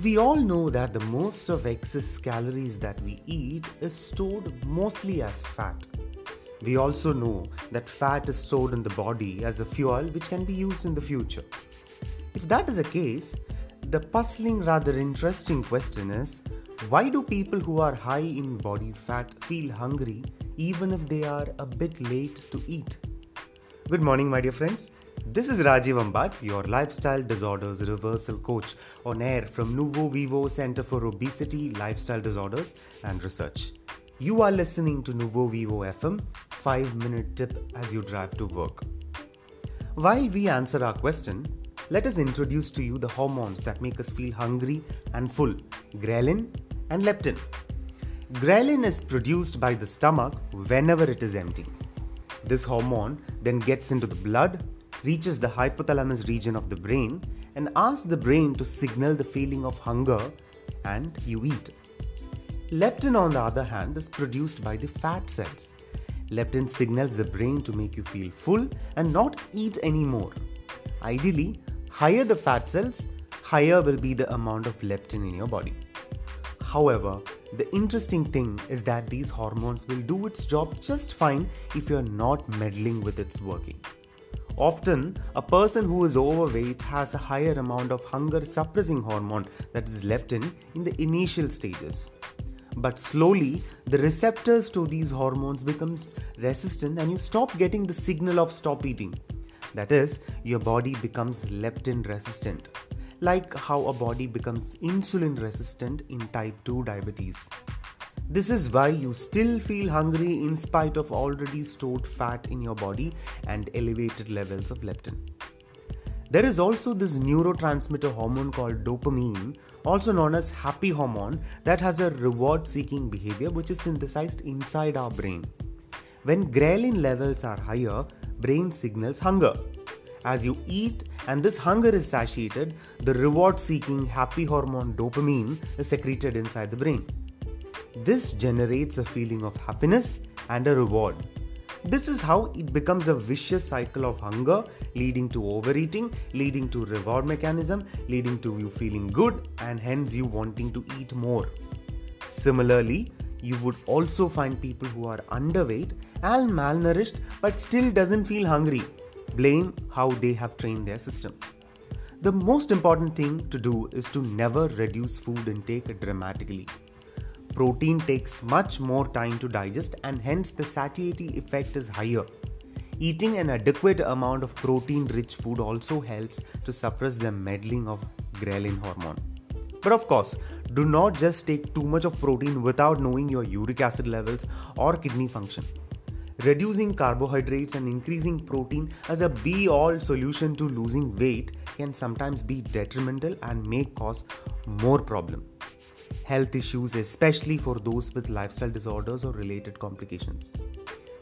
We all know that the most of excess calories that we eat is stored mostly as fat. We also know that fat is stored in the body as a fuel which can be used in the future. If that is the case, the puzzling, rather interesting question is why do people who are high in body fat feel hungry even if they are a bit late to eat? Good morning, my dear friends. This is Rajiv Ambat, your lifestyle disorders reversal coach, on air from Nuvo Vivo Center for Obesity, Lifestyle Disorders and Research. You are listening to Nuvo Vivo FM, 5 minute tip as you drive to work. While we answer our question, let us introduce to you the hormones that make us feel hungry and full ghrelin and leptin. Ghrelin is produced by the stomach whenever it is empty. This hormone then gets into the blood reaches the hypothalamus region of the brain and asks the brain to signal the feeling of hunger and you eat. Leptin, on the other hand, is produced by the fat cells. Leptin signals the brain to make you feel full and not eat anymore. Ideally, higher the fat cells, higher will be the amount of leptin in your body. However, the interesting thing is that these hormones will do its job just fine if you're not meddling with its working. Often, a person who is overweight has a higher amount of hunger suppressing hormone that is leptin in the initial stages. But slowly, the receptors to these hormones becomes resistant and you stop getting the signal of stop eating. That is, your body becomes leptin resistant, like how a body becomes insulin resistant in type 2 diabetes. This is why you still feel hungry in spite of already stored fat in your body and elevated levels of leptin. There is also this neurotransmitter hormone called dopamine, also known as happy hormone, that has a reward seeking behavior which is synthesized inside our brain. When ghrelin levels are higher, brain signals hunger. As you eat and this hunger is satiated, the reward seeking happy hormone dopamine is secreted inside the brain. This generates a feeling of happiness and a reward. This is how it becomes a vicious cycle of hunger, leading to overeating, leading to reward mechanism, leading to you feeling good and hence you wanting to eat more. Similarly, you would also find people who are underweight and malnourished but still doesn't feel hungry. Blame how they have trained their system. The most important thing to do is to never reduce food intake dramatically protein takes much more time to digest and hence the satiety effect is higher. Eating an adequate amount of protein rich food also helps to suppress the meddling of ghrelin hormone. But of course, do not just take too much of protein without knowing your uric acid levels or kidney function. Reducing carbohydrates and increasing protein as a be all solution to losing weight can sometimes be detrimental and may cause more problem health issues, especially for those with lifestyle disorders or related complications.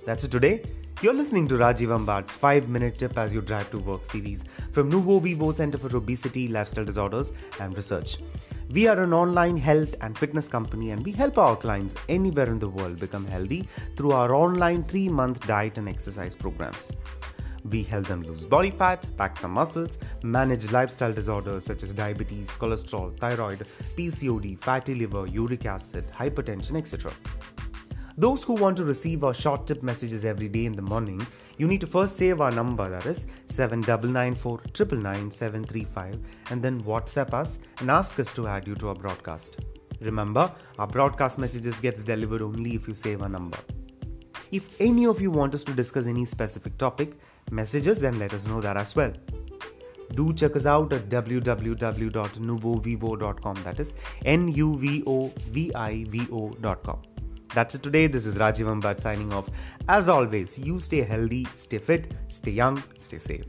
That's it today. You're listening to Rajiv Ambat's 5 Minute Tip as you drive to work series from Nuvo Vivo Center for Obesity, Lifestyle Disorders and Research. We are an online health and fitness company and we help our clients anywhere in the world become healthy through our online 3 month diet and exercise programs. We help them lose body fat, pack some muscles, manage lifestyle disorders such as diabetes, cholesterol, thyroid, PCOD, fatty liver, uric acid, hypertension, etc. Those who want to receive our short tip messages every day in the morning, you need to first save our number that is 7994 and then WhatsApp us and ask us to add you to our broadcast. Remember, our broadcast messages gets delivered only if you save our number. If any of you want us to discuss any specific topic, message us and let us know that as well. Do check us out at www.nuvovivo.com. That is N U V O V I V O.com. That's it today. This is Rajiv Ambat signing off. As always, you stay healthy, stay fit, stay young, stay safe.